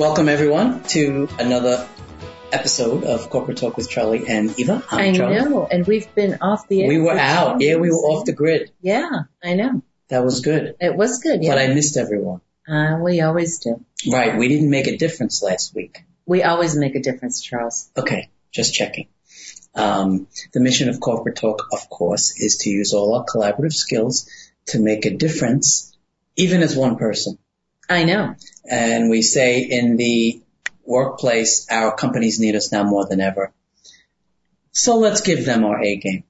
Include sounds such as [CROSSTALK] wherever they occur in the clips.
Welcome everyone to another episode of Corporate Talk with Charlie and Eva. I'm I Charlie. know, and we've been off the air. We were out. Yeah, we were off the grid. Yeah, I know. That was good. It was good. Yeah, But I missed everyone. uh, we always do. Right. We didn't make a difference last week. We always make a difference, Charles. Okay. Just checking. Um, the mission of Corporate Talk, of course, is to use all our collaborative skills to make a difference, even as one person. I know. And we say in the workplace, our companies need us now more than ever. So let's give them our A game.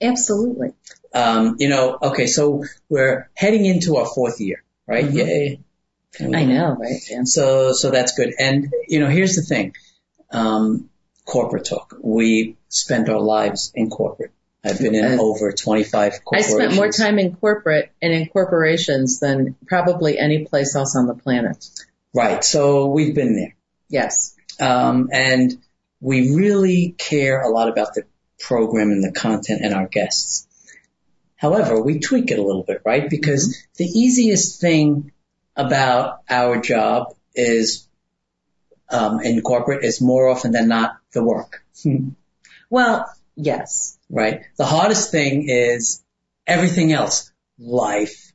Absolutely. Um, you know, okay, so we're heading into our fourth year, right? Mhm. Yay. I know, right? Yeah. And so, so that's good. And, you know, here's the thing. Um, corporate talk. We spend our lives in corporate. I've been in over 25 I spent more time in corporate and in corporations than probably any place else on the planet. Right. So we've been there. Yes. Um, and we really care a lot about the program and the content and our guests. However, we tweak it a little bit, right? Because the easiest thing about our job is um, in corporate is more often than not the work, Well, yes. Right? The hardest thing is everything else, life,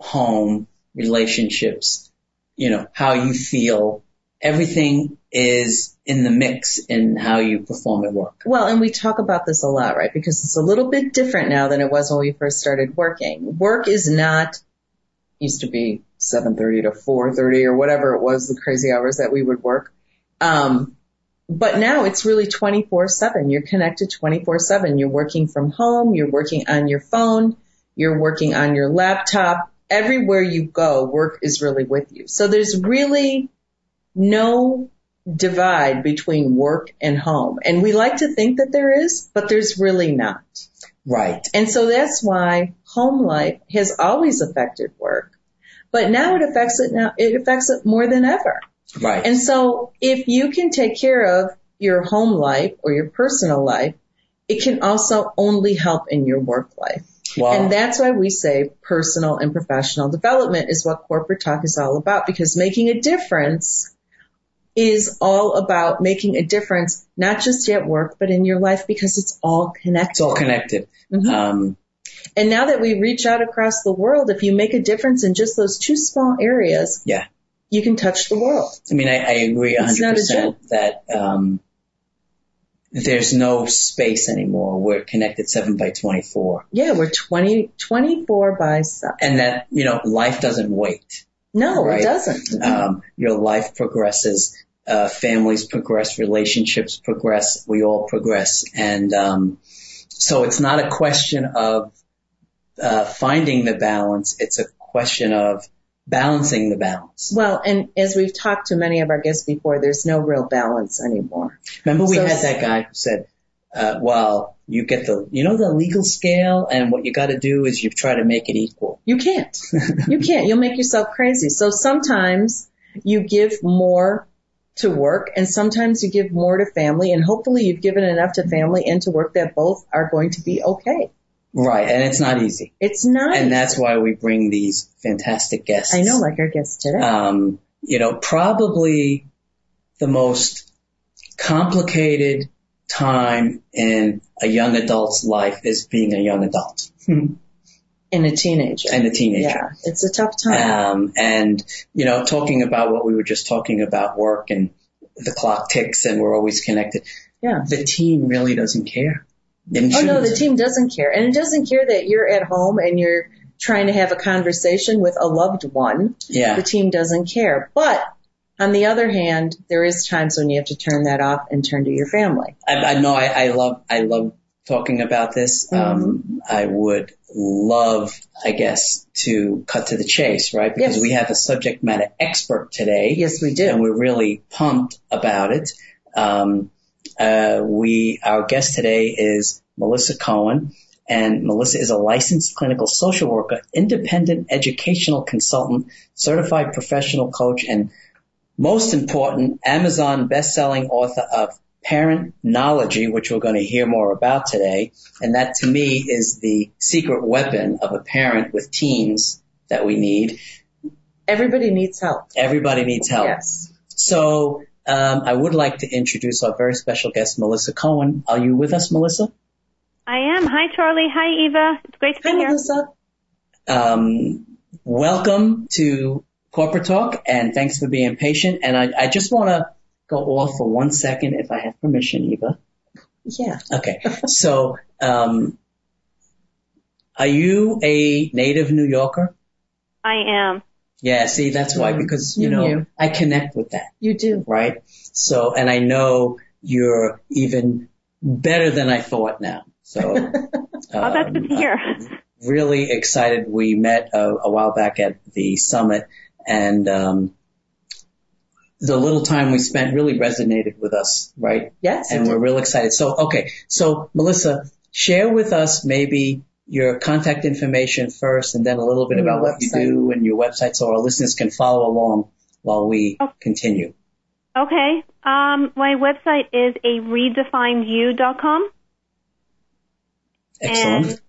home, relationships, you know, how you feel, everything is in the mix in how you perform at work. Well, and we talk about this a lot, right? Because it's a little bit different now than it was when we first started working. Work is not used to be 7:30 to 4:30 or whatever it was, the crazy hours that we would work. Um, but now it's really 24/7. You're connected 24/7. You're working from home. You're working on your phone. You're working on your laptop. Everywhere you go, work is really with you. So there's really no divide between work and home. And we like to think that there is, but there's really not. Right. And so that's why home life has always affected work. But now it affects it now, it affects it more than ever. Right. And so if you can take care of your home life or your personal life, it can also only help in your work life. well, And that's why we say personal and professional development is what corporate talk is all about because making a difference is all about making a difference, not just at work, but in your life because it's all connected. it's all connected. Mhm. Um, And now that we reach out across the world, if you make a difference in just those two small areas, Yeah. You can touch the world. I mean, I, I agree a 100% that um, there's no space anymore. We're connected 7 by 24. Yeah, we're 20, 24 by 7. And that, you know, life doesn't wait. No, Right. it doesn't. Um, your life progresses, uh, families progress, relationships progress, we all progress. And um, so it's not a question of uh, finding the balance, it's a question of balancing the balance. Well, and as we've talked to many of our guests before, there's no real balance anymore. Remember we So- had that guy who said, uh, well, you get the, you know, the legal scale and what you got to do is you try to make it equal. You can't. You can't. You'll make yourself crazy. So sometimes you give more to work and sometimes you give more to family and hopefully you've given enough to family and to work that both are going to be okay. Right. And it's not easy. It's not. And that's why we bring these fantastic guests. I know, like our guest today. um, you know, probably the most complicated time in a young adult's life is being a young adult [LAUGHS] and a teenager. and a teenager. yeah, it's a tough time. Um, and you know, talking about what we were just talking about work and the clock ticks and we're always connected. yeah. The team really doesn't care. And Oh no, the team doesn't care. And it doesn't care that you're at home and you're trying to have a conversation with a loved one. Yeah. The team doesn't care. But on the other hand, there is times when you have to turn that off and turn to your family. I, I know I, I love I love talking about this. Um, I would love, I guess, to cut to the chase, right? Because Yes. we have a subject matter expert today. Yes, we do. And we're really pumped about it. Um, uh, we, our guest today is Melissa Cohen. And Melissa is a licensed clinical social worker, independent educational consultant, certified professional coach, and most important, Amazon best-selling author of Parentnology, which we're going to hear more about today. And that to me is the secret weapon of a parent with teens that we need. Everybody needs help. Everybody needs help. Yes. So um, I would like to introduce our very special guest, Melissa Cohen. Are you with us, Melissa? I am. Hi, Charlie. Hi, Eva. It's great to be Hi, here. Melissa. Um, welcome to Corporate Talk, and thanks for being patient. And I, I just want to go off for one second, if I have permission, Eva. Yeah. Okay. So, um, are you a native New Yorker? I am. Yeah. See, that's why, Mm, because you you know knew. I connect with that, You do. right? So, and I know you're even better than I thought now. So, [LAUGHS] Oh, that's good to um, hear. really excited. We met a, a while back at the summit and, um, the little time we spent really resonated with us, right? Yes. And we're real excited. So, okay. So, Melissa, share with us maybe your contact information first and then a little bit And about what you do and your website so our listeners can follow along while we Oh. continue. Okay. Um, my website is a redefinedyou.com. Excellent. And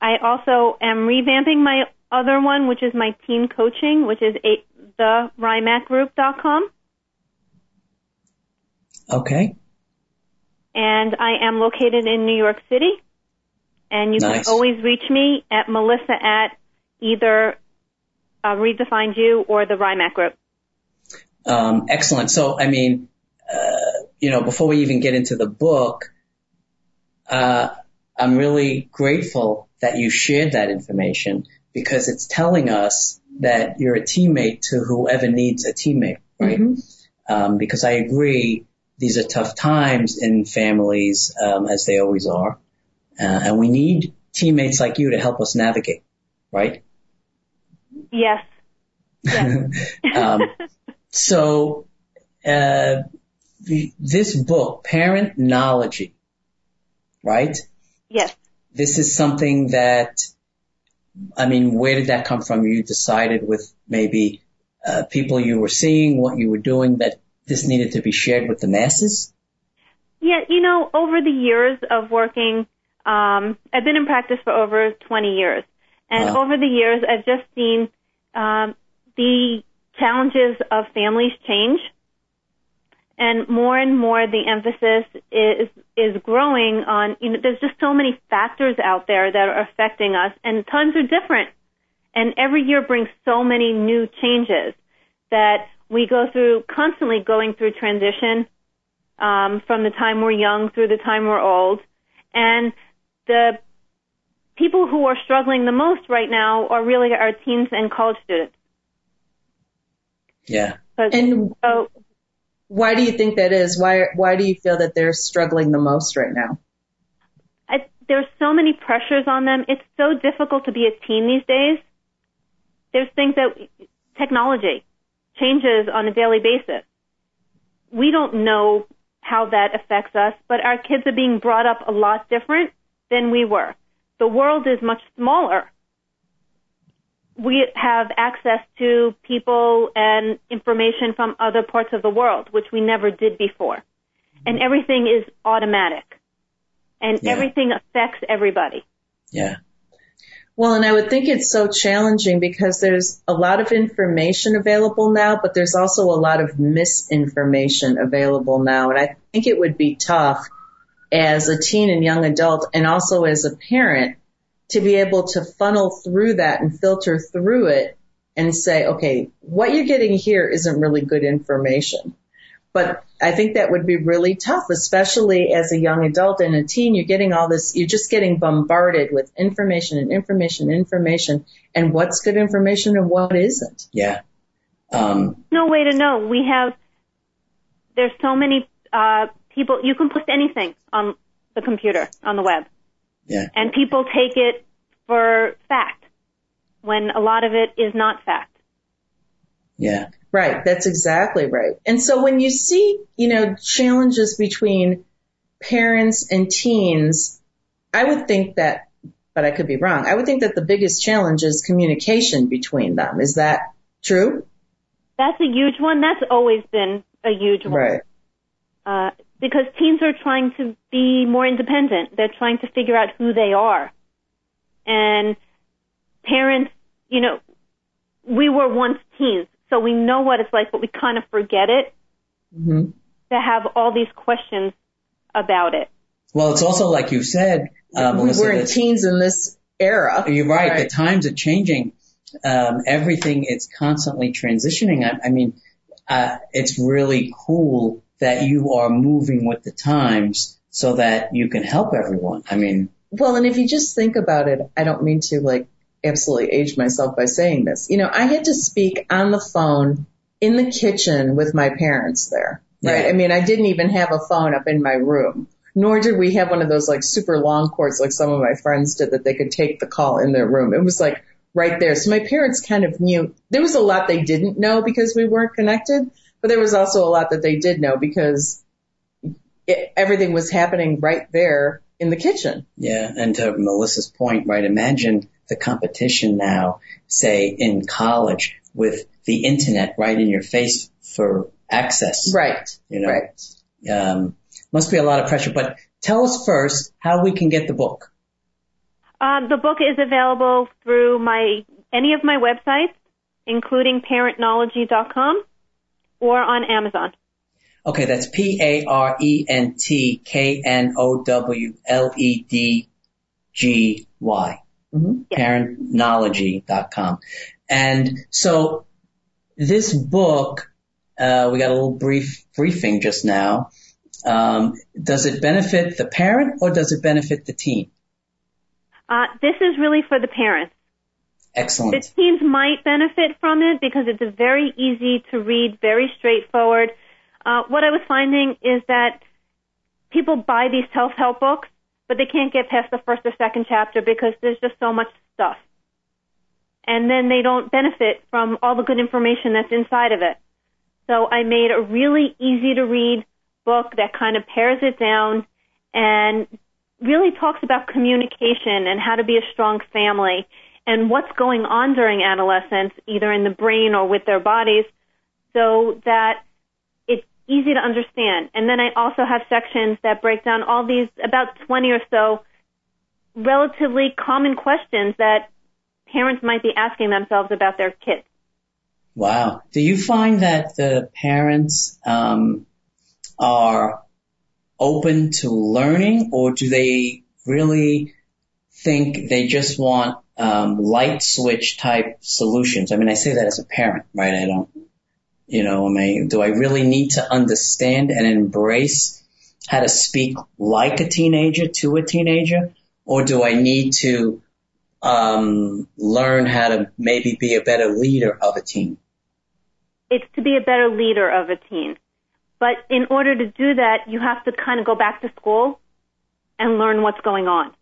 I also am revamping my other one, which is my teen coaching, which is a, the RIMACgroup.com. okay. And I am located in New York City. And you Nice. can always reach me at Melissa at either uh, Redefined You or the RIMAC Group. Um, excellent. So, I mean, uh, you know, before we even get into the book, uh, I'm really grateful that you shared that information because it's telling us that you're a teammate to whoever needs a teammate, right? Mhm. Um, because I agree, these are tough times in families, um, as they always are, uh, and we need teammates like you to help us navigate, right? Yes. Yes. [LAUGHS] um, so, uh, the, this book, Parentnology, right? yes. This is something that, I mean, where did that come from? You decided with maybe uh, people you were seeing, what you were doing, that this needed to be shared with the masses. Yeah, you know, over the years of working, um, I've been in practice for over 20 years. And Wow. over the years, I've just seen um, the challenges of families change. And more and more the emphasis is is growing on you know there's just so many factors out there that are affecting us and times are different and every year brings so many new changes that we go through constantly going through transition um, from the time we're young through the time we're old. And the people who are struggling the most right now are really our teens and college students. Yeah. 'Cause- And so why do you think that is? Why why do you feel that they're struggling the most right now? I, there's so many pressures on them. It's so difficult to be a teen these days. There's things that technology changes on a daily basis. We don't know how that affects us, but our kids are being brought up a lot different than we were. The world is much smaller. We have access to people and information from other parts of the world, which we never did before. And mm-hmm. everything is automatic. And Yeah. everything affects everybody. Yeah. Well, and I would think it's so challenging because there's a lot of information available now, but there's also a lot of misinformation available now. And I think it would be tough as a teen and young adult and also as a parent to be able to funnel through that and filter through it and say, okay, what you're getting here isn't really good information. But I think that would be really tough, especially as a young adult and a teen. You're getting all this, you're just getting bombarded with information and information and information and what's good information and what isn't. Yeah. Um, No way to know. We have, there's so many, uh, people, you can post anything on the computer, on the web. yeah. And people take it for fact when a lot of it is not fact. Yeah. Right. That's exactly right. And so when you see, you know, challenges between parents and teens, I would think that, but I could be wrong. I would think that the biggest challenge is communication between them. Is that true? That's a huge one. That's always been a huge one. Right. Uh, because teens are trying to be more independent. They're trying to figure out who they are. And parents, you know, we were once teens, so we know what it's like, but we kind of forget it hmm to have all these questions about it. Well, it's also like you said, uh, we Melissa, were in teens in this era. You're right. The times are changing. Um, everything is constantly transitioning. I, I mean, uh, it's really cool that you are moving with the times so that you can help everyone. I mean, Well, and if you just think about it, I don't mean to like absolutely age myself by saying this. You know, I had to speak on the phone in the kitchen with my parents there, right? Yeah. I mean, I didn't even have a phone up in my room, nor did we have one of those like super long cords like some of my friends did that they could take the call in their room. It was like right there. So my parents kind of knew there was a lot they didn't know because we weren't connected, but there was also a lot that they did know because it, everything was happening right there in the kitchen. yeah. And to Melissa's point, right? Imagine the competition now, say in college with the internet right in your face for access. Right. You know, Right. um, must be a lot of pressure, but tell us first how we can get the book. Uh, the book is available through my any of my websites, including parentknowledgy.com or on Amazon. Okay, that's P A R E N T K N O W L E D G Y. Mhm. Parentknowledgy.com. And so this book, uh, we got a little brief briefing just now. Um, does it benefit the parent or does it benefit the teen? Uh, this is really for the parents. The teens might benefit from it because it's very easy to read, very straightforward. Uh, what I was finding is that people buy these self-help books, but they can't get past the first or second chapter because there's just so much stuff. And then they don't benefit from all the good information that's inside of it. So I made a really easy to read book that kind of pares it down and really talks about communication and how to be a strong family and what's going on during adolescence, either in the brain or with their bodies, so that it's easy to understand. And then I also have sections that break down all these, about 20 or so, relatively common questions that parents might be asking themselves about their kids. Wow. Do you find that the parents um, are open to learning, or do they really think they just want um, light switch type solutions? I mean, I say that as a parent, right? I don't, you know, I mean, do I really need to understand and embrace how to speak like a teenager to a teenager, or do I need to um, learn how to maybe be a better leader of a teen? It's to be a better leader of a teen. But in order to do that, you have to kind of go back to school and learn what's going on.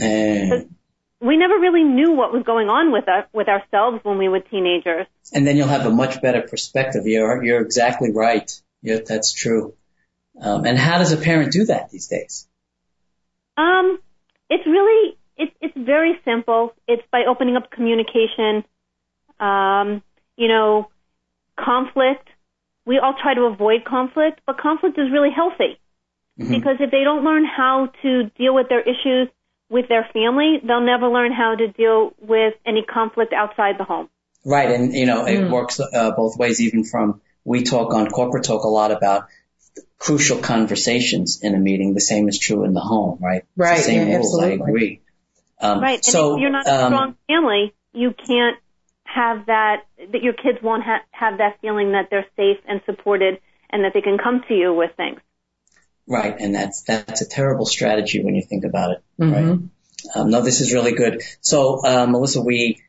And, We never really knew what was going on with us, with ourselves when we were teenagers. and then you'll have a much better perspective. You're, you're exactly right. Yeah, that's true. Um, and how does a parent do that these days? Um, it's really it's it's very simple. It's by opening up communication. Um, you know, conflict. We all try to avoid conflict, but conflict is really healthy Mhm. because if they don't learn how to deal with their issues with their family, they'll never learn how to deal with any conflict outside the home. Right, and you know, it Mm. works uh, both ways. Even from we talk on corporate talk a lot about crucial conversations in a meeting. The same is true in the home, right? It's Right, The same yeah, rules. I agree. Um, Right. And so, if you're not a um, strong family, you can't have that, that your kids won't ha- have that feeling that they're safe and supported and that they can come to you with things. Right, and that's that's a terrible strategy when you think about it. Mhm. Right. Um, no, this is really good. So, uh, Melissa, we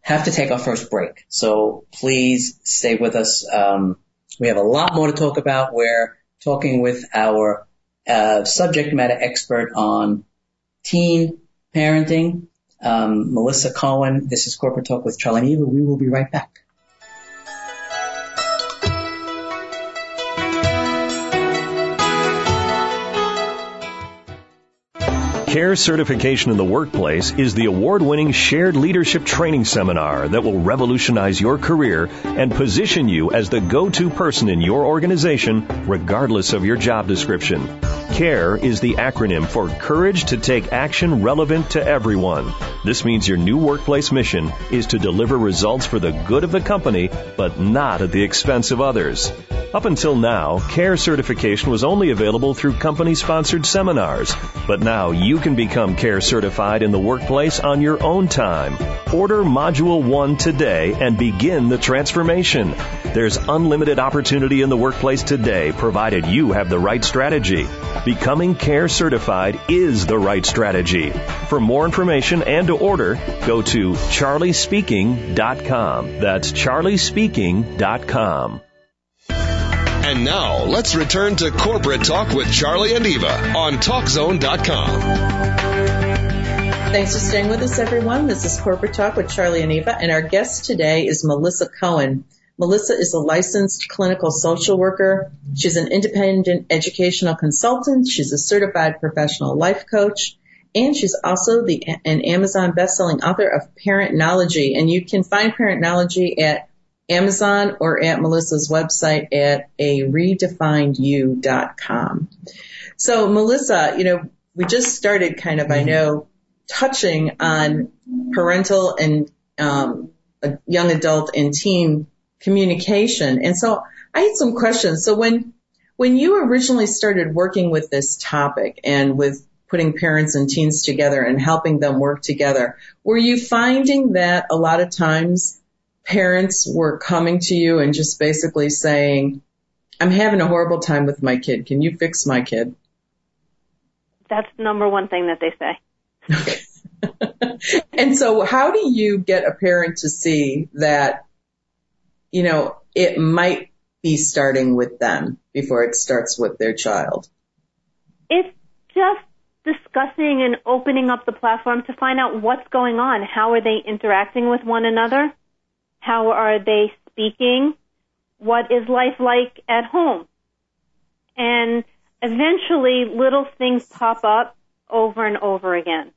have to take our first break. So please stay with us. Um, we have a lot more to talk about. We're talking with our uh, subject matter expert on teen parenting. Um, Melissa Cohen. This is Corporate Talk with Charlie and Eva. We will be right back. CARE certification in the workplace is the award-winning shared leadership training seminar that will revolutionize your career and position you as the go-to person in your organization regardless of your job description. CARE is the acronym for Courage to Take Action Relevant to Everyone. This means your new workplace mission is to deliver results for the good of the company, but not at the expense of others. Up until now, CARE certification was only available through company sponsored seminars, but now you can become CARE certified in the workplace on your own time. Order Module 1 today and begin the transformation. There's unlimited opportunity in the workplace today provided you have the right strategy. Becoming CARE certified is the right strategy. For more information and to order, go to charliespeaking.com. That's charliespeaking.com. And now, let's return to Corporate Talk with Charlie and Eva on TalkZone.com. Thanks for staying with us, everyone. This is Corporate Talk with Charlie and Eva, and our guest today is Melissa Cohen. Melissa is a licensed clinical social worker. She's an independent educational consultant. She's a certified professional life coach. And she's also the, an Amazon bestselling author of Parentnology. And you can find Parentnology at Amazon or at Melissa's website at a redefinedyou.com. So Melissa, you know, we just started kind of, I mm-hmm. know, touching on parental and um, young adult and teen communication. And so I had some questions. So when when you originally started working with this topic and with putting parents and teens together and helping them work together, were you finding that a lot of times parents were coming to you and just basically saying, I'm having a horrible time with my kid. Can you fix my kid? That's the number one thing that they say. Okay. [LAUGHS] and so how do you get a parent to see that, you know, it might be starting with them before it starts with their child? It's just discussing and opening up the platform to find out what's going on. How are they interacting with one another? How are they speaking? What is life like at home? And eventually little things pop up over and over again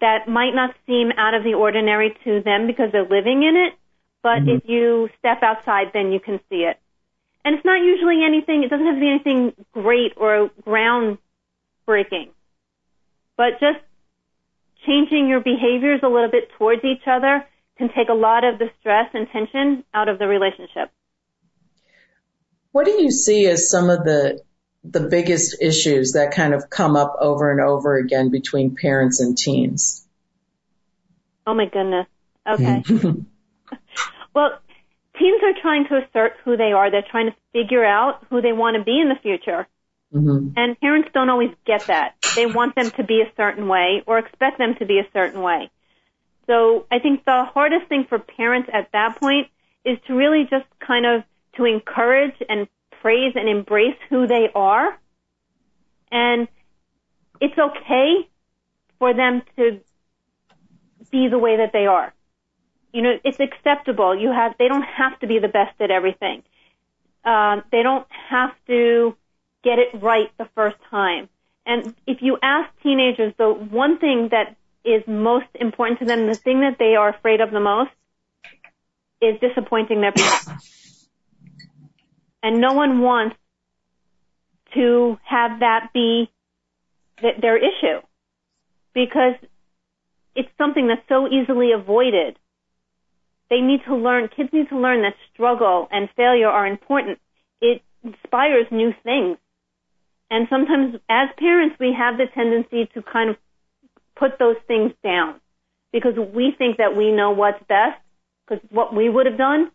that might not seem out of the ordinary to them because they're living in it, but mm-hmm. if you step outside, then you can see it. And it's not usually anything, it doesn't have to be anything great or groundbreaking, but just changing your behaviors a little bit towards each other can take a lot of the stress and tension out of the relationship. What do you see as some of the the biggest issues that kind of come up over and over again between parents and teens? Oh my goodness. Okay. [LAUGHS] [LAUGHS] well, teens are trying to assert who they are. They're trying to figure out who they want to be in the future. Mm-hmm. And parents don't always get that. They want them to be a certain way or expect them to be a certain way. So I think the hardest thing for parents at that point is to really just kind of to encourage and praise and embrace who they are. And it's okay for them to be the way that they are. You know, it's acceptable. You have, they don't have to be the best at everything. Um, they don't have to get it right the first time. And if you ask teenagers, the one thing that is most important to them, the thing that they are afraid of the most is disappointing their parents. And no one wants to have that be their issue because it's something that's so easily avoided. They need to learn, kids need to learn that struggle and failure are important. It inspires new things. And sometimes as parents, we have the tendency to kind of put those things down because we think that we know what's best because what we would have done.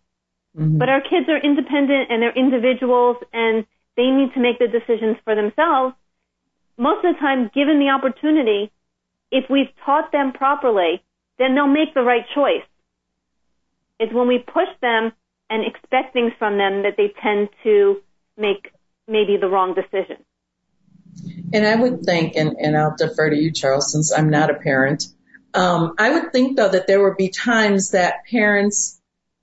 Mm-hmm. But our kids are independent and they're individuals and they need to make the decisions for themselves. Most of the time, given the opportunity, if we've taught them properly, then they'll make the right choice. It's when we push them and expect things from them that they tend to make maybe the wrong decision. And I would think, and, and I'll defer to you, Charles, since I'm not a parent. Um, I would think though that there would be times that parents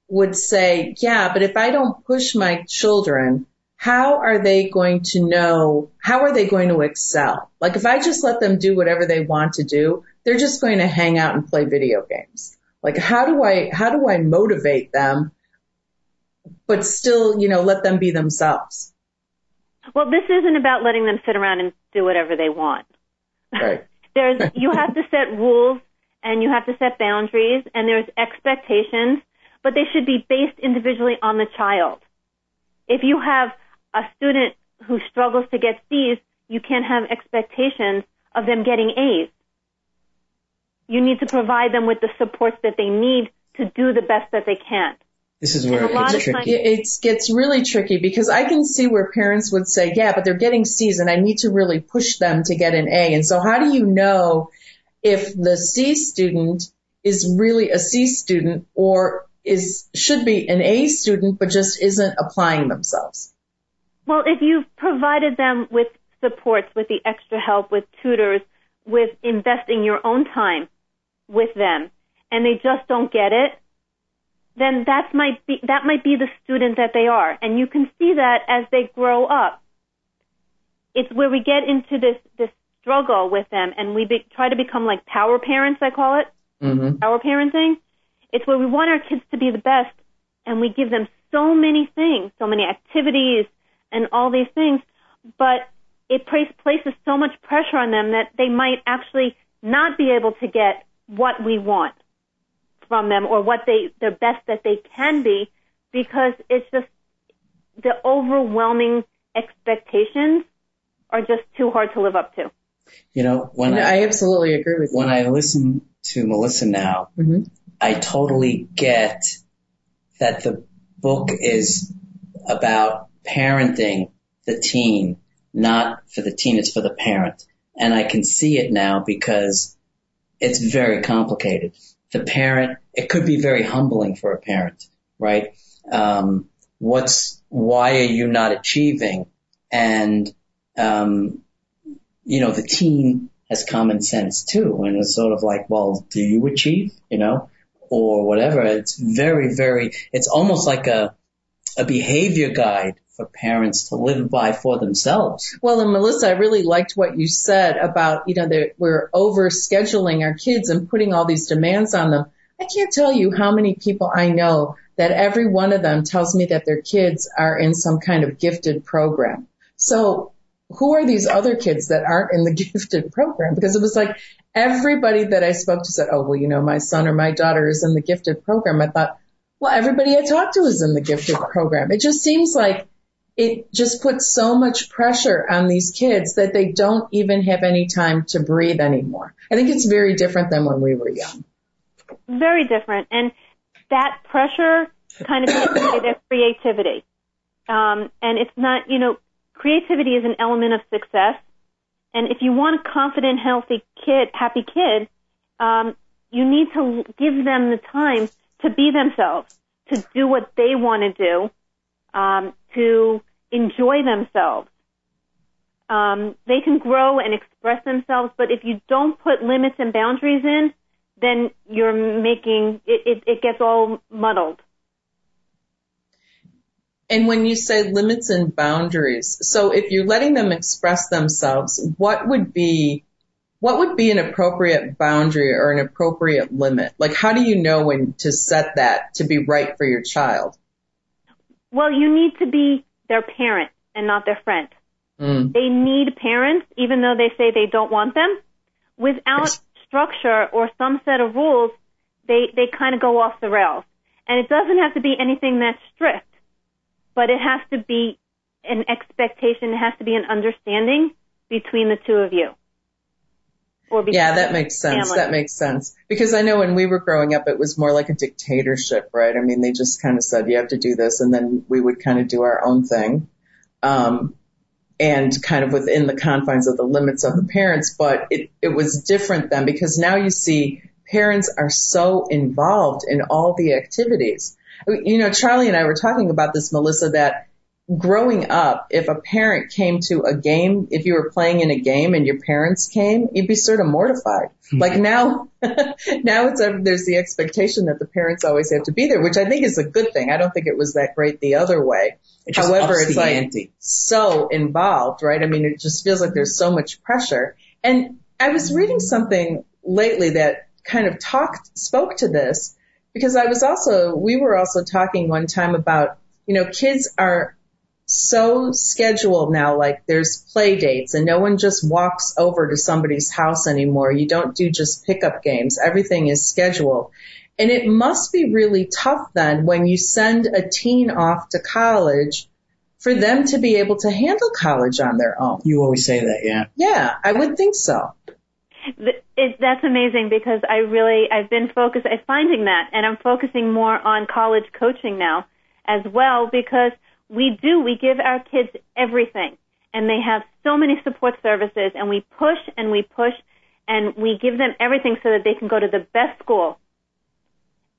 would say, yeah, but if I don't push my children, how are they going to know, how are they going to excel? Like if I just let them do whatever they want to do, they're just going to hang out and play video games. Like how do I, how do I motivate them, but still, you know, let them be themselves? Well, this isn't about letting them sit around and do whatever they want. Right. [LAUGHS] there's, you have to set rules and you have to set boundaries and there's expectations, but they should be based individually on the child. If you have a student who struggles to get C's, you can't have expectations of them getting A's. You need to provide them with the supports that they need to do the best that they can. This is where it gets of tricky. It gets really tricky because I can see where parents would say, yeah, but they're getting C's and I need to really push them to get an A. And so how do you know if the C student is really a C student or is, should be an A student but just isn't applying themselves? Well, if you've provided them with supports, with the extra help, with tutors, with investing your own time with them, and they just don't get it, then that might be that might be the student that they are, and you can see that as they grow up. It's where we get into this this struggle with them, and we be, try to become like power parents, I call it, Mm-hmm. power parenting. It's where we want our kids to be the best, and we give them so many things, so many activities, and all these things, but it place- places so much pressure on them that they might actually not be able to get what we want from them or what they the best that they can be because it's just the overwhelming expectations are just too hard to live up to. You know, when No, I, I absolutely agree with you. when I listen to Melissa now, Mhm. I totally get that the book is about parenting the teen, not for the teen, it's for the parent. And I can see it now because it's very complicated. The parent, it could be very humbling for a parent, right? Um, what's, why are you not achieving? And, um, you know, the teen has common sense too. And it's sort of like, well, do you achieve? You know, or whatever. It's very, very, it's almost like a, a behavior guide for parents to live by for themselves. Well, and Melissa, I really liked what you said about, you know, that we're over scheduling our kids and putting all these demands on them. I can't tell you how many people I know that every one of them tells me that their kids are in some kind of gifted program. So who are these other kids that aren't in the [LAUGHS] gifted program? Because it was like everybody that I spoke to said, oh, well, you know, my son or my daughter is in the gifted program. I thought, well, everybody I talked to is in the gifted program. It just seems like it just puts so much pressure on these kids that they don't even have any time to breathe anymore. I think it's very different than when we were young. Very different. And that pressure kind of takes away their creativity. Um, and it's not, you know, creativity is an element of success. And if you want a confident, healthy kid, happy kid, um, you need to give them the time to be themselves, to do what they want to do, um, to enjoy themselves. Um, they can grow and express themselves, but if you don't put limits and boundaries in, then you're making it, it, it gets all muddled. And when you say limits and boundaries, so if you're letting them express themselves, what would be what would be an appropriate boundary or an appropriate limit? Like how do you know when to set that to be right for your child? Well, you need to be their parent and not their friend. Mm. They need parents, even though they say they don't want them. Without structure or some set of rules, they, they kind of go off the rails. And it doesn't have to be anything that's strict, but it has to be an expectation, it has to be an understanding between the two of you. Yeah, that makes sense. family. That makes sense. Because I know when we were growing up, it was more like a dictatorship, right? I mean, they just kind of said, you have to do this, and then we would kind of do our own thing. Um, and kind of within the confines of the limits of the parents, but it, it was different then because now you see parents are so involved in all the activities. You know, Charlie and I were talking about this, Melissa, that growing up, if a parent came to a game, if you were playing in a game and your parents came, you'd be sort of mortified. Mm-hmm. Like now, [LAUGHS] now it's a, there's the expectation that the parents always have to be there, which I think is a good thing. I don't think it was that great the other way. It However, it's like ante. so involved, right? I mean, it just feels like there's so much pressure. And I was reading something lately that kind of talked, spoke to this because I was also, we were also talking one time about, you know, kids are so scheduled now, like there's play dates and no one just walks over to somebody's house anymore. You don't do just pickup games. Everything is scheduled. And it must be really tough then when you send a teen off to college for them to be able to handle college on their own. You always say that, yeah. Yeah, I would think so. It, that's amazing because I really I've been focused I'm finding that and I'm focusing more on college coaching now as well because we do. We give our kids everything, and they have so many support services, and we push and we push, and we give them everything so that they can go to the best school.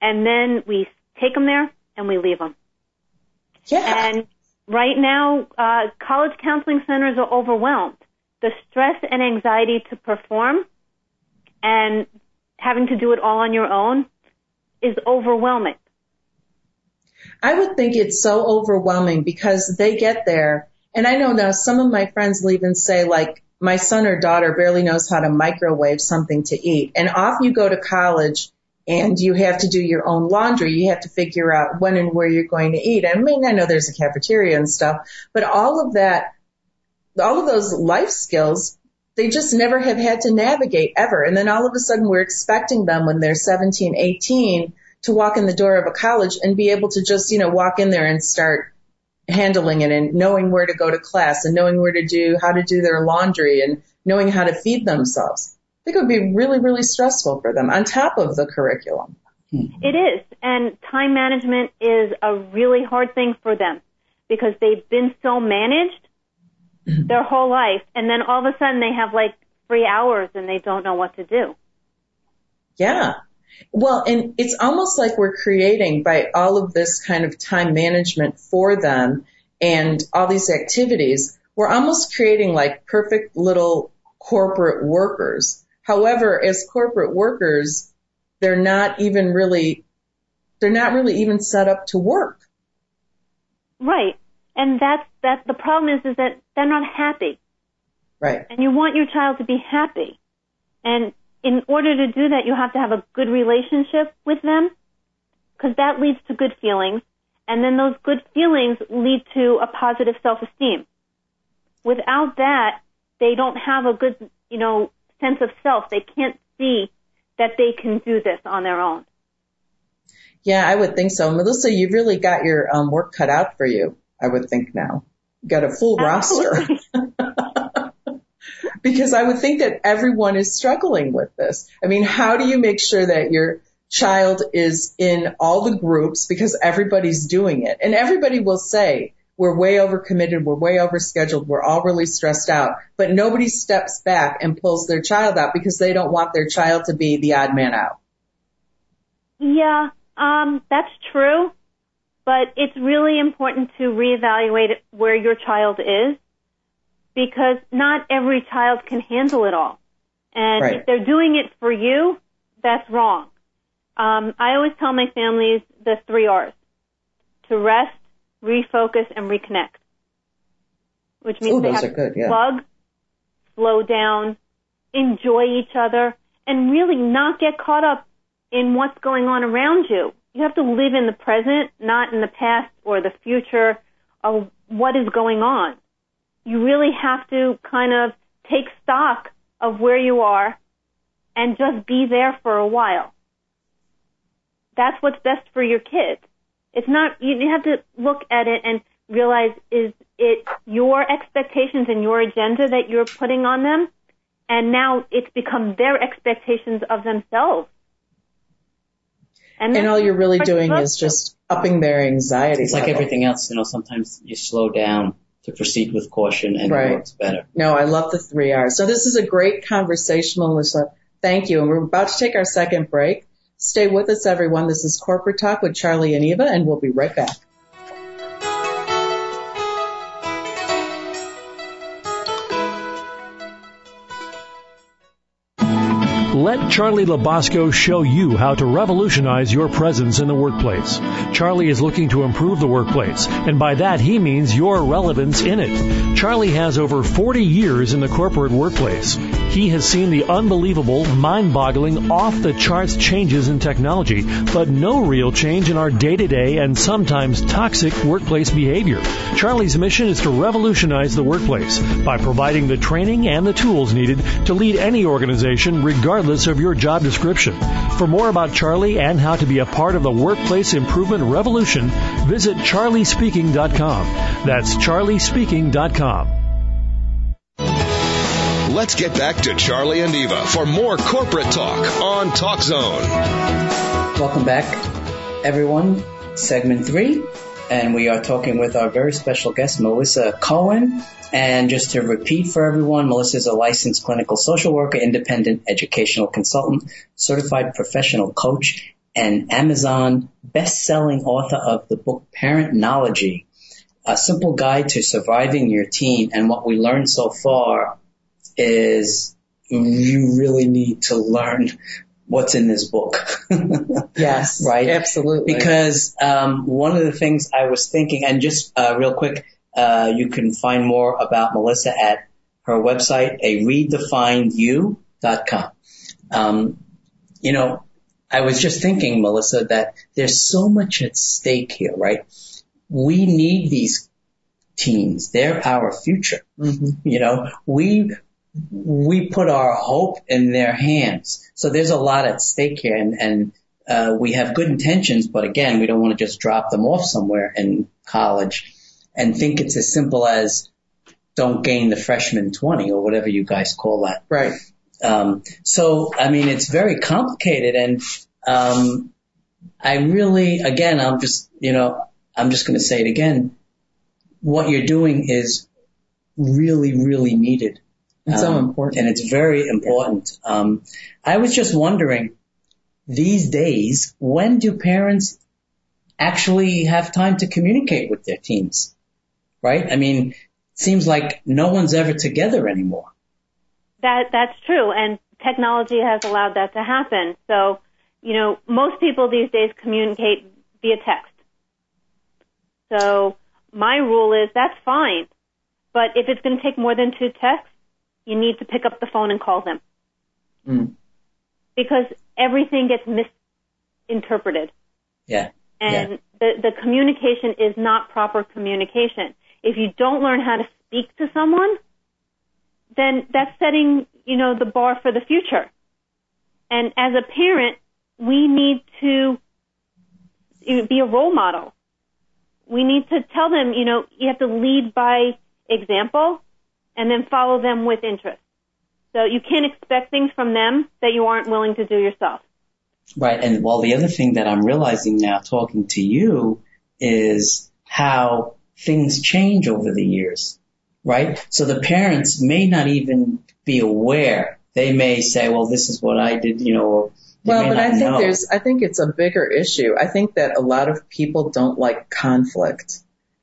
And then we take them there and we leave them. Yeah. And right now, uh, college counseling centers are overwhelmed. The stress and anxiety to perform and having to do it all on your own is overwhelming. I would think it's so overwhelming because they get there. And I know now some of my friends will even say like, my son or daughter barely knows how to microwave something to eat. And off you go to college and you have to do your own laundry. You have to figure out when and where you're going to eat. I mean, I know there's a cafeteria and stuff, but all of that, all of those life skills, they just never have had to navigate ever. And then all of a sudden we're expecting them when they're 17, 18 to walk in the door of a college and be able to just, you know, walk in there and start handling it and knowing where to go to class and knowing where to do, how to do their laundry and knowing how to feed themselves. I think it would be really, really stressful for them on top of the curriculum. It is. And time management is a really hard thing for them because they've been so managed mm-hmm. their whole life. And then all of a sudden they have like three hours and they don't know what to do. Yeah. Well, and it's almost like we're creating by all of this kind of time management for them and all these activities, we're almost creating like perfect little corporate workers. However, as corporate workers, they're not even really, they're not really even set up to work. Right. And that's, that the problem is, is that they're not happy. Right. And you want your child to be happy. And in order to do that, you have to have a good relationship with them because that leads to good feelings. And then those good feelings lead to a positive self-esteem. Without that, they don't have a good, you know, sense of self. They can't see that they can do this on their own. Yeah, I would think so. Melissa, you've really got your um, work cut out for you, I would think now. You've got a full Absolutely. roster. [LAUGHS] because I would think that everyone is struggling with this. I mean, how do you make sure that your child is in all the groups because everybody's doing it? And everybody will say, we're way overcommitted, we're way overscheduled, we're all really stressed out, but nobody steps back and pulls their child out because they don't want their child to be the odd man out. Yeah, um, that's true, but it's really important to reevaluate where your child is because not every child can handle it all. And right. if they're doing it for you, that's wrong. Um, I always tell my families the three R's: to rest, refocus, and reconnect. Which means Ooh, they have good, yeah. to plug, slow down, enjoy each other, and really not get caught up in what's going on around you. You have to live in the present, not in the past or the future of what is going on you really have to kind of take stock of where you are and just be there for a while. That's what's best for your kids. It's not, you have to look at it and realize is it your expectations and your agenda that you're putting on them? And now it's become their expectations of themselves. And, and all you're really doing is just upping their anxiety. It's like everything else, you know, sometimes you slow down to proceed with caution and right. it works better. No, I love the three R's. So this is a great conversation, Melissa. Thank you. And we're about to take our second break. Stay with us, everyone. This is Corporate Talk with Charlie and Eva, and we'll be right back. Let Charlie Labasco show you how to revolutionize your presence in the workplace. Charlie is looking to improve the workplace, and by that he means your relevance in it. Charlie has over 40 years in the corporate workplace. He has seen the unbelievable, mind-boggling, off-the-charts changes in technology, but no real change in our day-to-day and sometimes toxic workplace behavior. Charlie's mission is to revolutionize the workplace by providing the training and the tools needed to lead any organization regardless of your job description. For more about Charlie and how to be a part of the workplace improvement revolution, visit charliespeaking.com. That's charliespeaking.com. Let's get back to Charlie and Eva for more corporate talk on Talk Zone. Welcome back, everyone. Segment three, and we are talking with our very special guest, Melissa Cohen. And just to repeat for everyone, Melissa is a licensed clinical social worker, independent educational consultant, certified professional coach, and Amazon best-selling author of the book Parentknowledgy, a simple guide to surviving your teen. And what we learned so far is you really need to learn what's in this book. [LAUGHS] yes. right? Absolutely. Because um, one of the things I was thinking, and just uh, real quick, uh, you can find more about Melissa at her website, a redefinedyou.com. Um, you know, I was just thinking, Melissa, that there's so much at stake here, right? We need these teens. They're our future. Mm-hmm. You know, we we put our hope in their hands. So there's a lot at stake here, and, and uh, we have good intentions, but again, we don't want to just drop them off somewhere in college and think it's as simple as don't gain the freshman 20 or whatever you guys call that. Right. Um, so, I mean, it's very complicated and, um, I really, again, I'm just, you know, I'm just going to say it again. What you're doing is really, really needed. It's so Um, important. And it's very important. Um, I was just wondering, these days, when do parents actually have time to communicate with their teens? Right? I mean, it seems like no one's ever together anymore. That that's true, and technology has allowed that to happen. So, you know, most people these days communicate via text. So, my rule is that's fine, but if it's going to take more than two texts, you need to pick up the phone and call them Mm. because everything gets misinterpreted. Yeah. and the, the communication is not proper communication. If you don't learn how to speak to someone, then that's setting, you know, the bar for the future. And as a parent, we need to be a role model. We need to tell them, you know, you have to lead by example and then follow them with interest. So you can't expect things from them that you aren't willing to do yourself. Right. And well, the other thing that I'm realizing now talking to you is how things change over the years. Right. So the parents may not even be aware. They may say, well, this is what I did, you know, Well, but I think know. there's, I think it's a bigger issue. I think that a lot of people don't like conflict.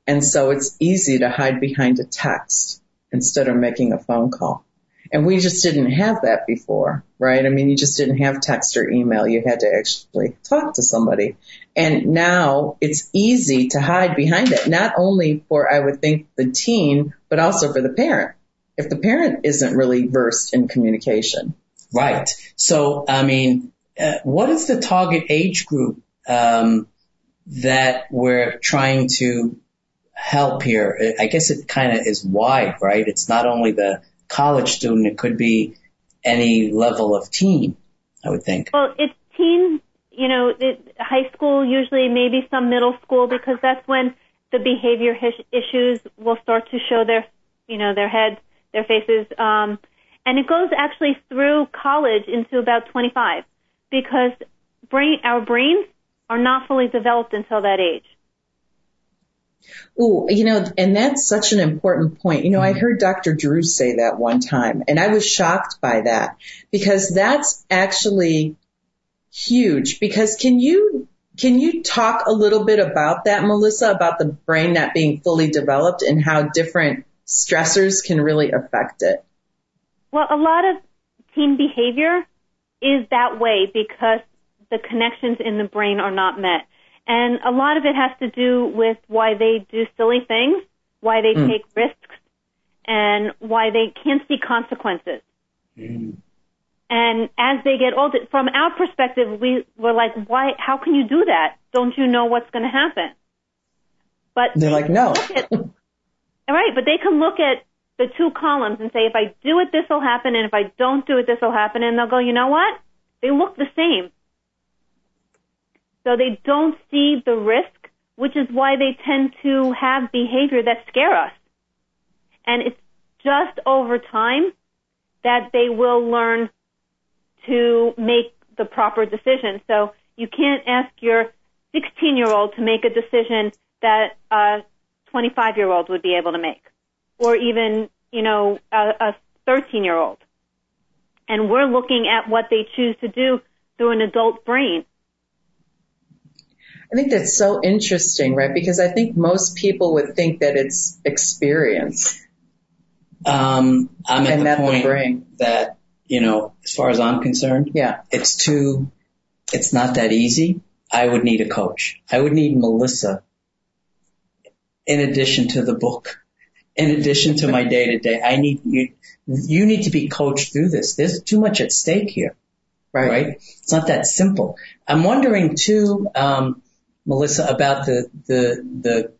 And so it's easy to hide behind a text instead of making a phone call. And we just didn't have that before, right? I mean, you just didn't have text or email. You had to actually talk to somebody. And now it's easy to hide behind it, not only for, I would think, the teen, but also for the parent. If the parent isn't really versed in communication. Right. So, I mean, uh, what is the target age group um, that we're trying to help here? I guess it kind of is wide, right? It's not only the college student; it could be any level of teen. I would think. Well, it's teen, you know, it, high school, usually maybe some middle school, because that's when the behavior his- issues will start to show their, you know, their heads, their faces. Um, and it goes actually through college into about 25 because brain, our brains are not fully developed until that age. Ooh, you know, and that's such an important point. You know, I mm-hmm. heard Dr. Drew say that one time and I was shocked by that because that's actually huge because can you can you talk a little bit about that, Melissa, about the brain not being fully developed and how different stressors can really affect it? Well, a lot of teen behavior is that way because the connections in the brain are not met. And a lot of it has to do with why they do silly things, why they Mm. take risks, and why they can't see consequences. Mm. And as they get older, from our perspective, we were like, why, how can you do that? Don't you know what's going to happen? But They're like, no. at, [LAUGHS] right, but they can look at the two columns and say, if I do it, this will happen, and if I don't do it, this will happen, and they'll go, you know what? They look the same. So they don't see the risk, which is why they tend to have behavior that scare us. And it's just over time that they will learn to make the proper decision. So you can't ask your 16 year old to make a decision that a 25 year old would be able to make, or even, you know, a 13 year old. And we're looking at what they choose to do through an adult brain. I think that's so interesting, right? Because I think most people would think that it's experience. Um, I'm at And the the point brain. that, you know, as far as I'm concerned, Yeah. it's too, it's not that easy. I would need a coach. I would need Melissa in addition to the book, in addition to my day to day. I need you, you need to be coached through this. There's too much at stake here, Right. right? It's not that simple. I'm wondering too, um, Melissa, about the, the, the,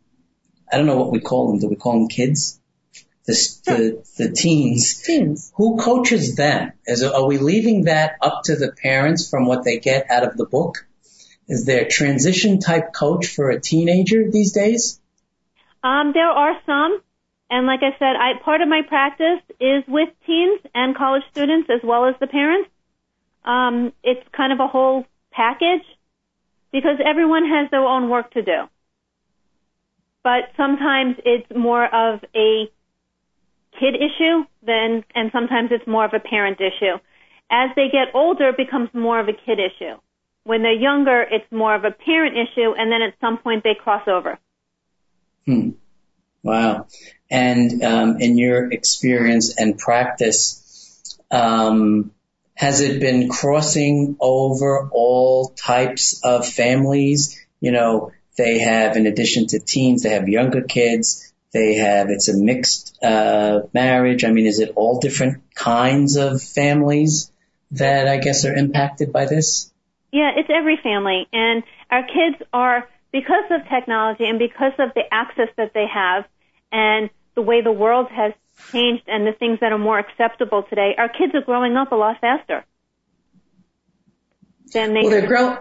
I don't know what we call them. Do we call them kids? The, the, the teens. Teens. Who coaches them? Is are we leaving that up to the parents from what they get out of the book? Is there a transition type coach for a teenager these days? Um, there are some, and like I said, I part of my practice is with teens and college students as well as the parents. Um, it's kind of a whole package because everyone has their own work to do. But sometimes it's more of a kid issue than, and sometimes it's more of a parent issue. As they get older, it becomes more of a kid issue. When they're younger, it's more of a parent issue, and then at some point they cross over. Hmm. Wow. And um, in your experience and practice, um, has it been crossing over all types of families? You know, they have, in addition to teens, they have younger kids. They have, it's a mixed uh, marriage. I mean, is it all different kinds of families that I guess are impacted by this? Yeah, it's every family. And our kids are, because of technology and because of the access that they have and the way the world has changed and the things that are more acceptable today, our kids are growing up a lot faster than they Well, they're grow,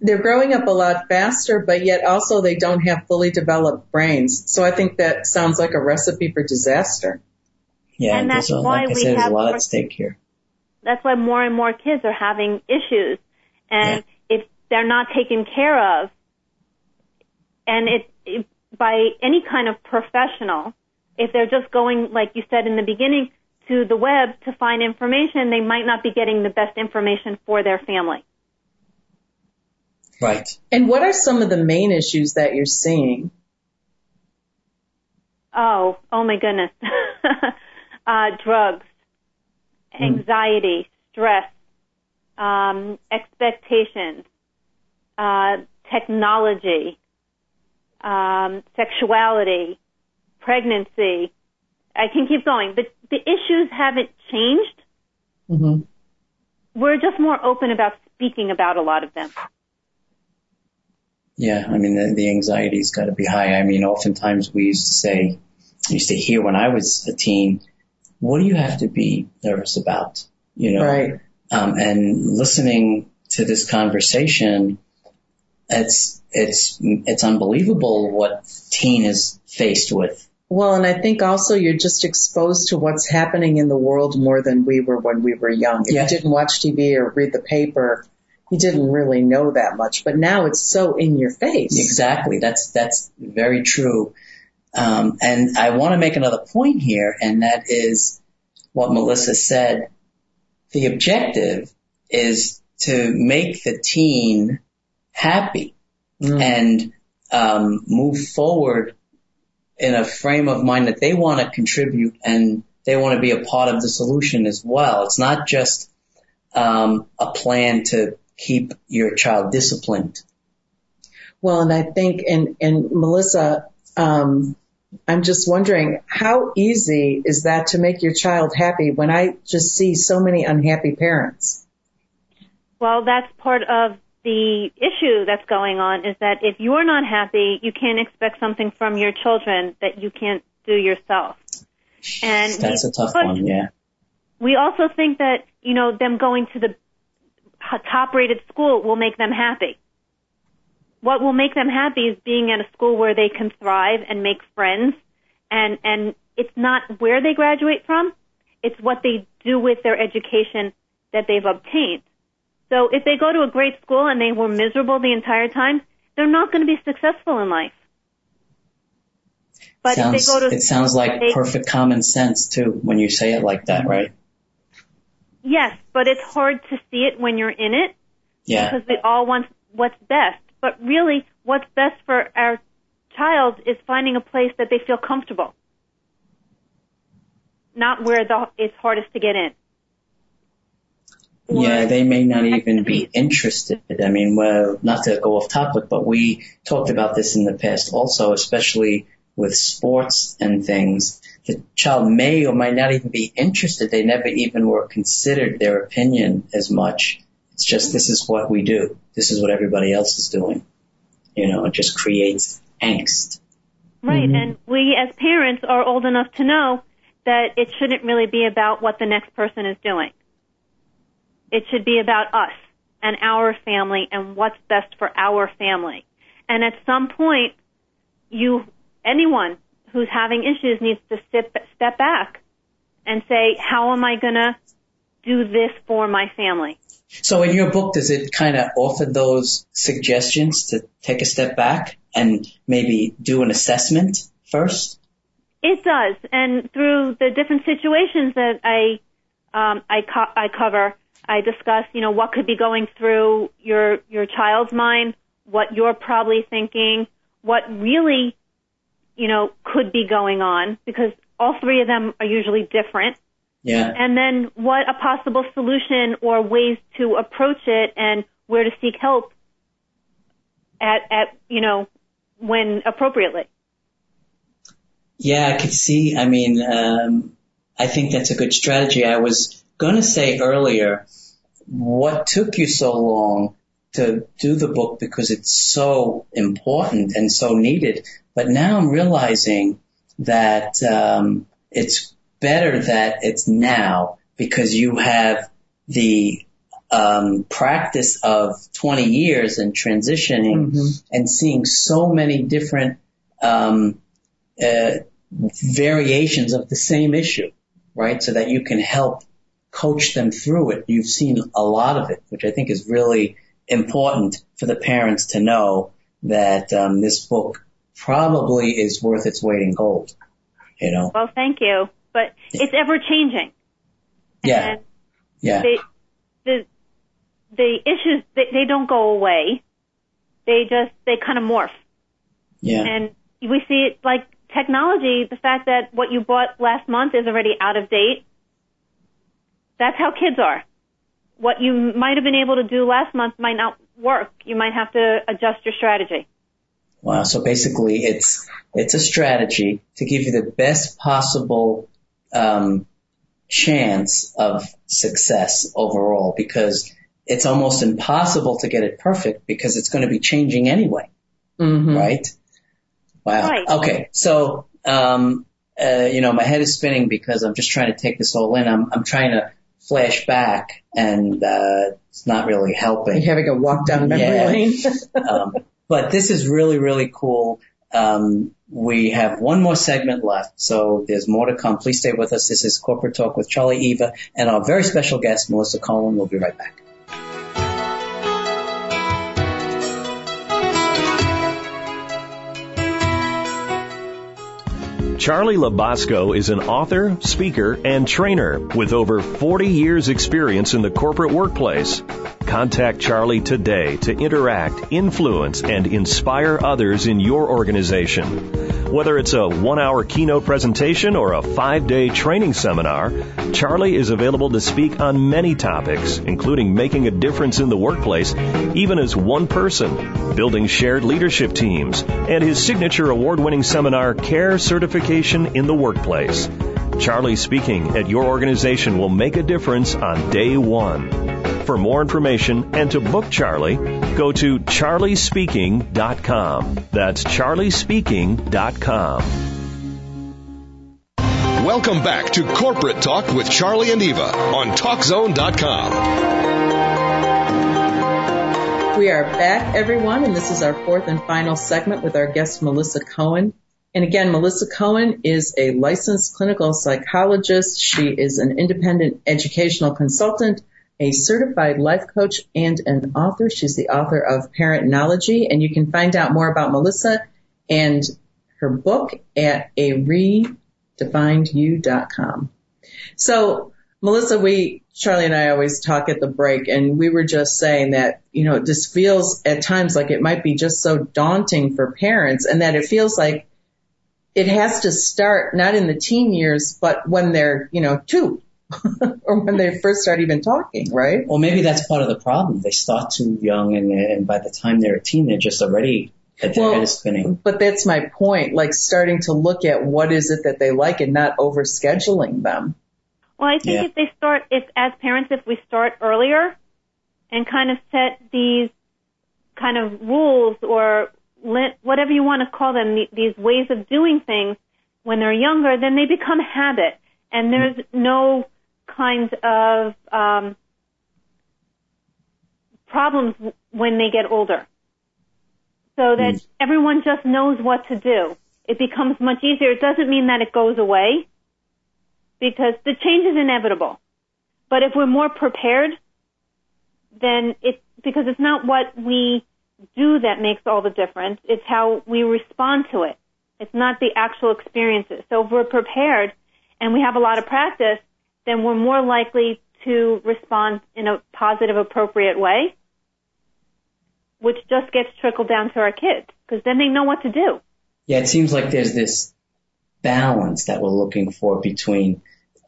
they're growing up a lot faster, but yet also they don't have fully developed brains. So I think that sounds like a recipe for disaster. Yeah, And that's there's why like I we said, there's a lot more- at stake here. that's why more and more kids are having issues. And if they're not taken care of, and it, it by any kind of professional, if they're just going, like you said in the beginning, to the web to find information, they might not be getting the best information for their family. Right. And what are some of the main issues that you're seeing? Oh, oh my goodness. [LAUGHS] uh, drugs, anxiety, stress, um, expectations, uh, technology, um, sexuality, pregnancy. I can keep going. but the issues haven't changed. Mm-hmm. We're just more open about speaking about a lot of them. Yeah, I mean, the, the anxiety's got to be high. I mean, oftentimes we used to say, I used to hear when I was a teen, what do you have to be nervous about? You know, Right. um, and listening to this conversation, it's, it's, it's unbelievable what teen is faced with. Well, and I think also you're just exposed to what's happening in the world more than we were when we were young. If Yeah. you didn't watch TV or read the paper, you didn't really know that much. But now it's so in your face. Exactly. That's, that's very true. Um, and I want to make another point here, and that is what Melissa said. The objective is to make the teen happy Mm. and um, move forward in a frame of mind that they want to contribute and they want to be a part of the solution as well. It's not just um, a plan to keep your child disciplined. Well, and I think, and, and Melissa, um, I'm just wondering how easy is that to make your child happy when I just see so many unhappy parents? Well, that's part of the issue that's going on is that if you're not happy, you can't expect something from your children that you can't do yourself. And That's a tough one, yeah. We also think that, you know, them going to the top rated school will make them happy. What will make them happy is being at a school where they can thrive and make friends and, and it's not where they graduate from, it's what they do with their education that they've obtained. So if they go to a great school and they were miserable the entire time, they're not going to be successful in life. But sounds, if they go to it sounds like they- perfect common sense too when you say it like that, mm-hmm. right? Yes, but it's hard to see it when you're in it Yeah. because we all want what's best. But really, what's best for our child is finding a place that they feel comfortable, not where the, it's hardest to get in. Or- Yeah, they may not even be interested. I mean, well, not to go off topic, but we talked about this in the past also, especially with sports and things. The child may or might not even be interested. They never even were considered their opinion as much. It's just this is what we do. This is what everybody else is doing. You know, it just creates angst. Right, mm-hmm. and we as parents are old enough to know that it shouldn't really be about what the next person is doing. It should be about us and our family and what's best for our family. And at some point, you, anyone who's having issues needs to step, step back and say, how am I gonna do this for my family? So in your book, does it kind of offer those suggestions to take a step back and maybe do an assessment first? It does, and through the different situations that I um, I, co- I cover, I discuss, you know, what could be going through your your child's mind, what you're probably thinking, what really, you know, could be going on, because all three of them are usually different, Yeah. and then what a possible solution or ways to approach it, and where to seek help at at you know when appropriately. Yeah, I could see. I mean, um, I think that's a good strategy. I was going to say earlier, what took you so long to do the book because it's so important and so needed. But now I'm realizing that um, it's better that it's now because you have the um, practice of 20 years and transitioning and seeing so many different um, uh, variations of the same issue, right? So that you can help coach them through it. You've seen a lot of it, which I think is really important for the parents to know that um, this book probably is worth its weight in gold. You know? Well, thank you, but it's ever changing. Yeah. And Yeah. they, the the issues they, they don't go away. They just they kind of morph, Yeah. and we see it like technology. The fact that what you bought last month is already out of date. That's how kids are. What you might have been able to do last month might not work. You might have to adjust your strategy. Wow. So basically it's, it's a strategy to give you the best possible, um, chance of success overall because it's almost impossible to get it perfect because it's going to be changing anyway. Mm-hmm. Right? Wow. Right. Okay. So, um, uh, you know, my head is spinning because I'm just trying to take this all in. I'm, I'm trying to flash back and, uh, it's not really helping. You're having a walk down memory Yeah. lane. [LAUGHS] [LAUGHS] um, but this is really, really cool. Um, we have one more segment left, so there's more to come. Please stay with us. This is Corporate Talk with Charlie Eva and our very special guest, Melissa Cohen. We'll be right back. Charlie Labasco is an author, speaker, and trainer with over 40 years experience in the corporate workplace. Contact Charlie today to interact, influence, and inspire others in your organization. Whether it's a one hour keynote presentation or a five day training seminar, Charlie is available to speak on many topics, including making a difference in the workplace, even as one person, building shared leadership teams, and his signature award winning seminar, Care Certification in the Workplace. Charlie speaking at your organization will make a difference on day one. For more information and to book Charlie, go to charliespeaking.com. That's charliespeaking.com. Welcome back to Corporate Talk with Charlie and Eva on TalkZone.com. We are back, everyone, and this is our fourth and final segment with our guest, Melissa Cohen. And again, Melissa Cohen is a licensed clinical psychologist. She is an independent educational consultant a certified life coach and an author. She's the author of Parentknowledgy, and you can find out more about Melissa and her book at a redefinedyou.com. So, Melissa, we, Charlie and I always talk at the break, and we were just saying that, you know, this feels at times like it might be just so daunting for parents, and that it feels like it has to start not in the teen years, but when they're, you know, two [LAUGHS] or when they first start even talking, right? Well, maybe that's part of the problem. They start too young, and, and by the time they're a teen, they're just already at their well, head is spinning. But that's my point. Like starting to look at what is it that they like and not overscheduling them. Well, I think Yeah. if they start, if as parents, if we start earlier and kind of set these kind of rules or li- whatever you want to call them, th- these ways of doing things when they're younger, then they become habit, and there's no kind of um, problems when they get older. So that everyone just knows what to do. It becomes much easier. It doesn't mean that it goes away because the change is inevitable. But if we're more prepared, then it's because it's not what we do that makes all the difference. It's how we respond to it. It's not the actual experiences. So if we're prepared and we have a lot of practice, then we're more likely to respond in a positive, appropriate way, which just gets trickled down to our kids because then they know what to do. Yeah, it seems like there's this balance that we're looking for between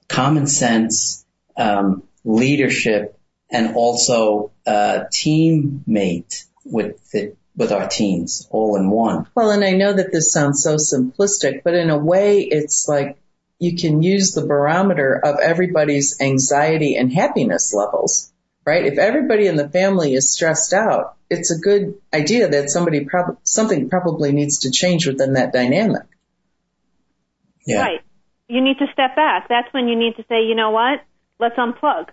common sense, um, leadership, and also uh, teammate with the, with our teens, all in one. Well, and I know that this sounds so simplistic, but in a way, it's like you can use the barometer of everybody's anxiety and happiness levels, right? If everybody in the family is stressed out, it's a good idea that somebody prob- something probably needs to change within that dynamic. Yeah. Right. You need to step back. That's when you need to say, you know what? Let's unplug.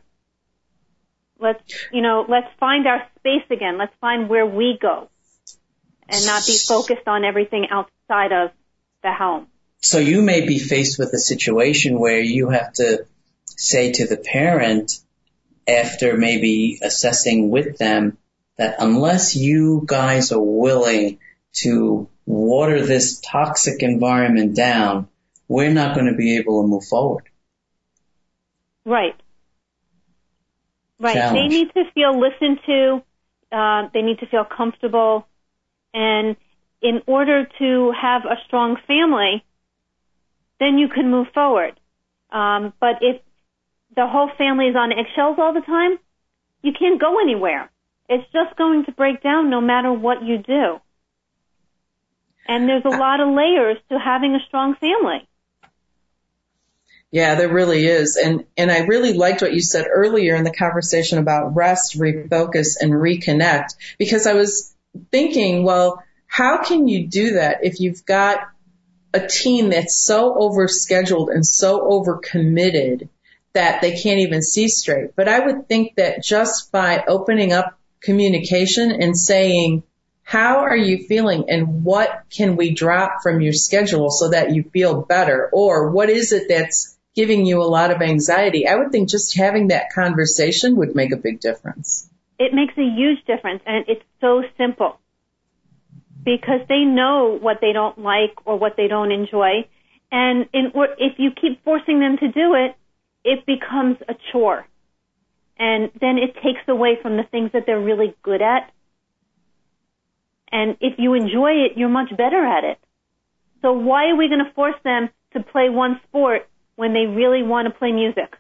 Let's, you know, let's find our space again. Let's find where we go and not be focused on everything outside of the home. So you may be faced with a situation where you have to say to the parent after maybe assessing with them that unless you guys are willing to water this toxic environment down, we're not going to be able to move forward. Right. Right. They need to feel listened to. Uh, they need to feel comfortable. And in order to have a strong family, then you can move forward. Um, but if the whole family is on eggshells all the time, you can't go anywhere. It's just going to break down no matter what you do. And there's a lot of layers to having a strong family. Yeah, there really is. And, and I really liked what you said earlier in the conversation about rest, refocus, and reconnect because I was thinking, well, how can you do that if you've got a team that's so overscheduled and so overcommitted that they can't even see straight? But I would think that just by opening up communication and saying, how are you feeling and what can we drop from your schedule so that you feel better? Or what is it that's giving you a lot of anxiety? I would think just having that conversation would make a big difference. it makes a huge difference and it's so simple because they know what they don't like or what they don't enjoy and in, if you keep forcing them to do it it becomes a chore and then it takes away from the things that they're really good at and if you enjoy it you're much better at it So why are we going to force them to play one sport when they really want to play music?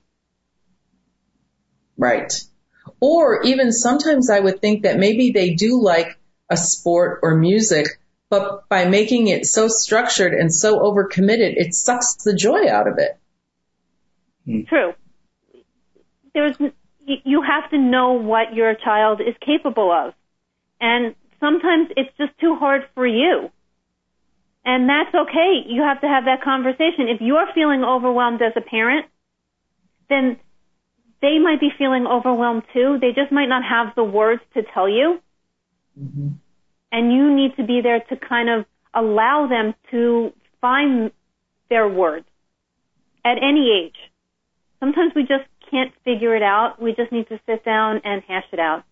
Right. Or even sometimes I would think that maybe they do like a sport or music, but by making it so structured and so overcommitted, it sucks the joy out of it. Hmm. True. There's, you have to know what your child is capable of. And sometimes it's just too hard for you. And that's okay. You have to have that conversation. If you're feeling overwhelmed as a parent, then they might be feeling overwhelmed too. They just might not have the words to tell you. Mm-hmm. And you need to be there to kind of allow them to find their words at any age. Sometimes we just can't figure it out. We just need to sit down and hash it out.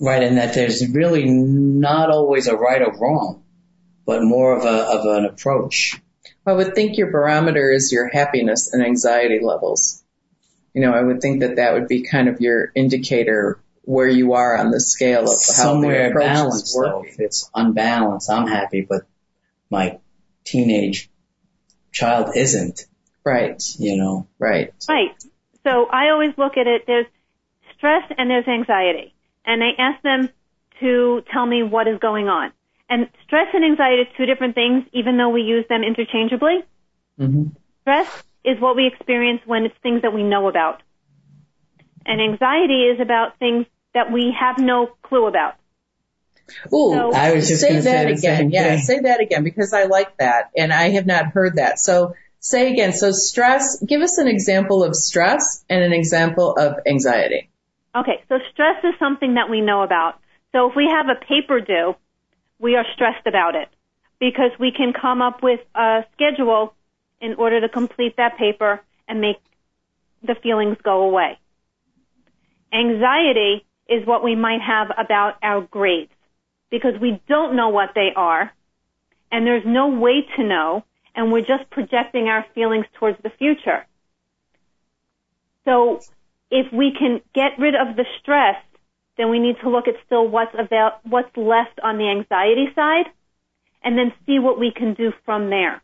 Right, and that there's really not always a right or wrong, but more of a of an approach. I would think your barometer is your happiness and anxiety levels. You know, I would think that that would be kind of your indicator where you are on the scale of how somewhere balanced. Though, if it's unbalanced, I'm happy, but my teenage child isn't. Right. You know. Right. Right. So I always look at it. There's stress and there's anxiety, and I ask them to tell me what is going on. And stress and anxiety are two different things, even though we use them interchangeably. Mm-hmm. Stress is what we experience when it's things that we know about. And anxiety is about things that we have no clue about. Ooh, so, I was just say that again. Yeah, say that again because I like that and I have not heard that. So say again. So stress, give us an example of stress and an example of anxiety. Okay, so stress is something that we know about. So if we have a paper due, we are stressed about it because we can come up with a schedule in order to complete that paper and make the feelings go away. Anxiety is what we might have about our grades because we don't know what they are and there's no way to know and we're just projecting our feelings towards the future. So if we can get rid of the stress, then we need to look at still what's avail- what's left on the anxiety side and then see what we can do from there.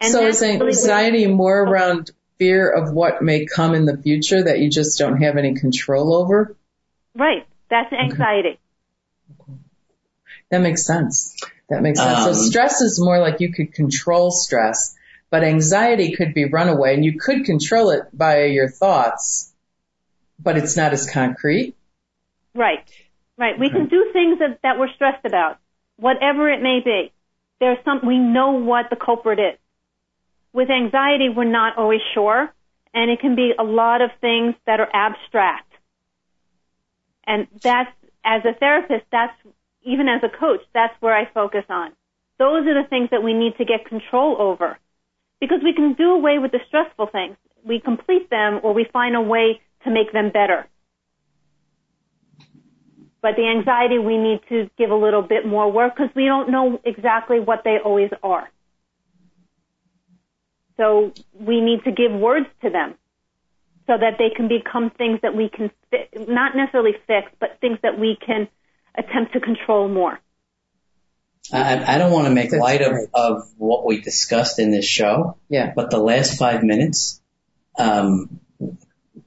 And so is anxiety really more around fear of what may come in the future that you just don't have any control over? Right. That's anxiety. Okay. That makes sense. That makes sense. Um, so stress is more like you could control stress, but anxiety could be runaway and you could control it by your thoughts, but it's not as concrete. Right. Right. We can do things that, that we're stressed about, whatever it may be. There's some, we know what the culprit is with anxiety, we're not always sure, and it can be a lot of things that are abstract. And that's, as a therapist, that's, even as a coach, that's where I focus on. Those are the things that we need to get control over. Because we can do away with the stressful things. We complete them or we find a way to make them better. But the anxiety, we need to give a little bit more work because we don't know exactly what they always are. So we need to give words to them so that they can become things that we can fi- not necessarily fix, but things that we can attempt to control more. I, I don't want to make That's light of, of what we discussed in this show. Yeah. But the last five minutes, um,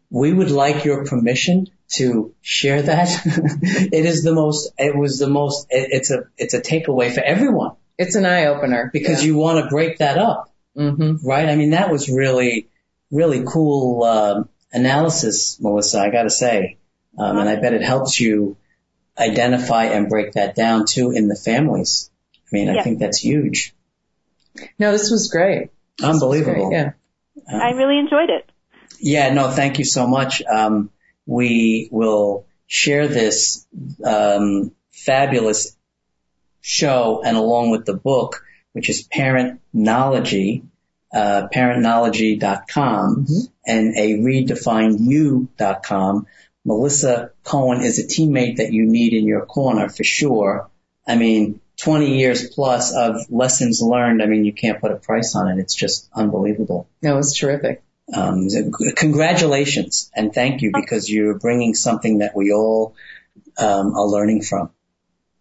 we would like your permission to share that. [LAUGHS] it is the most, it was the most, it, it's a, it's a takeaway for everyone. It's an eye opener. Because yeah. you want to break that up. Mm-hmm. Right? I mean, that was really, really cool uh, analysis, Melissa. I got to say, um, and I bet it helps you identify and break that down too in the families. I mean, yeah. I think that's huge. No, this was great. Unbelievable. Was great. Yeah. Um, I really enjoyed it. Yeah, no, thank you so much. Um, we will share this um, fabulous show and along with the book which is Parentknowledgy, uh, parentknowledgy.com mm-hmm. and a redefinedyou.com. Melissa Cohen is a teammate that you need in your corner for sure. I mean, 20 years plus of lessons learned. I mean, you can't put a price on it. It's just unbelievable. No, it's terrific. Um, congratulations and thank you because you're bringing something that we all um, are learning from.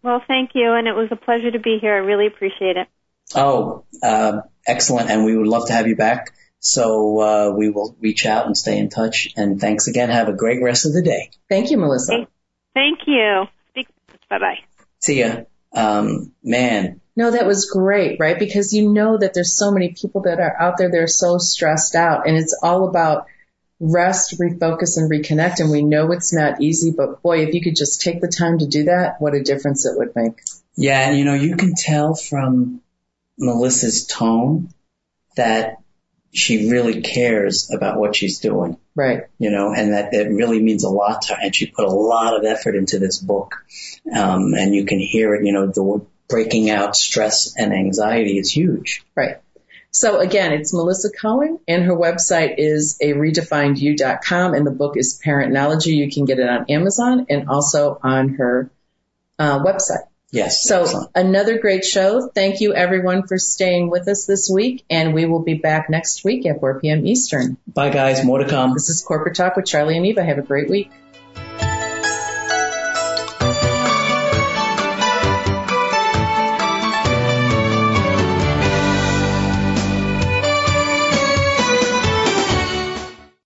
Well, thank you, and it was a pleasure to be here. I really appreciate it. Oh, uh, excellent. And we would love to have you back. So uh, we will reach out and stay in touch. And thanks again. Have a great rest of the day. Thank you, Melissa. Thank, thank you. Bye bye. See ya. Um, man, No, that was great, right? Because you know that there's so many people that are out there that are so stressed out and it's all about rest, refocus and reconnect. And we know it's not easy, but boy, if you could just take the time to do that, what a difference it would make. Yeah, and you know, you can tell from Melissa's tone that she really cares about what she's doing, Right. you know, and that it really means a lot to her. And she put a lot of effort into this book. Um, and you can hear it, you know, the breaking out stress and anxiety is huge. Right. So again, it's Melissa Cohen and her website is a redefinedyou.com and the book is Parentknowledgy. You can get it on Amazon and also on her uh, website. Yes. So excellent. another great show. Thank you everyone for staying with us this week and we will be back next week at 4 p.m. Eastern. Bye guys. More to come. This is Corporate Talk with Charlie and Eva. Have a great week.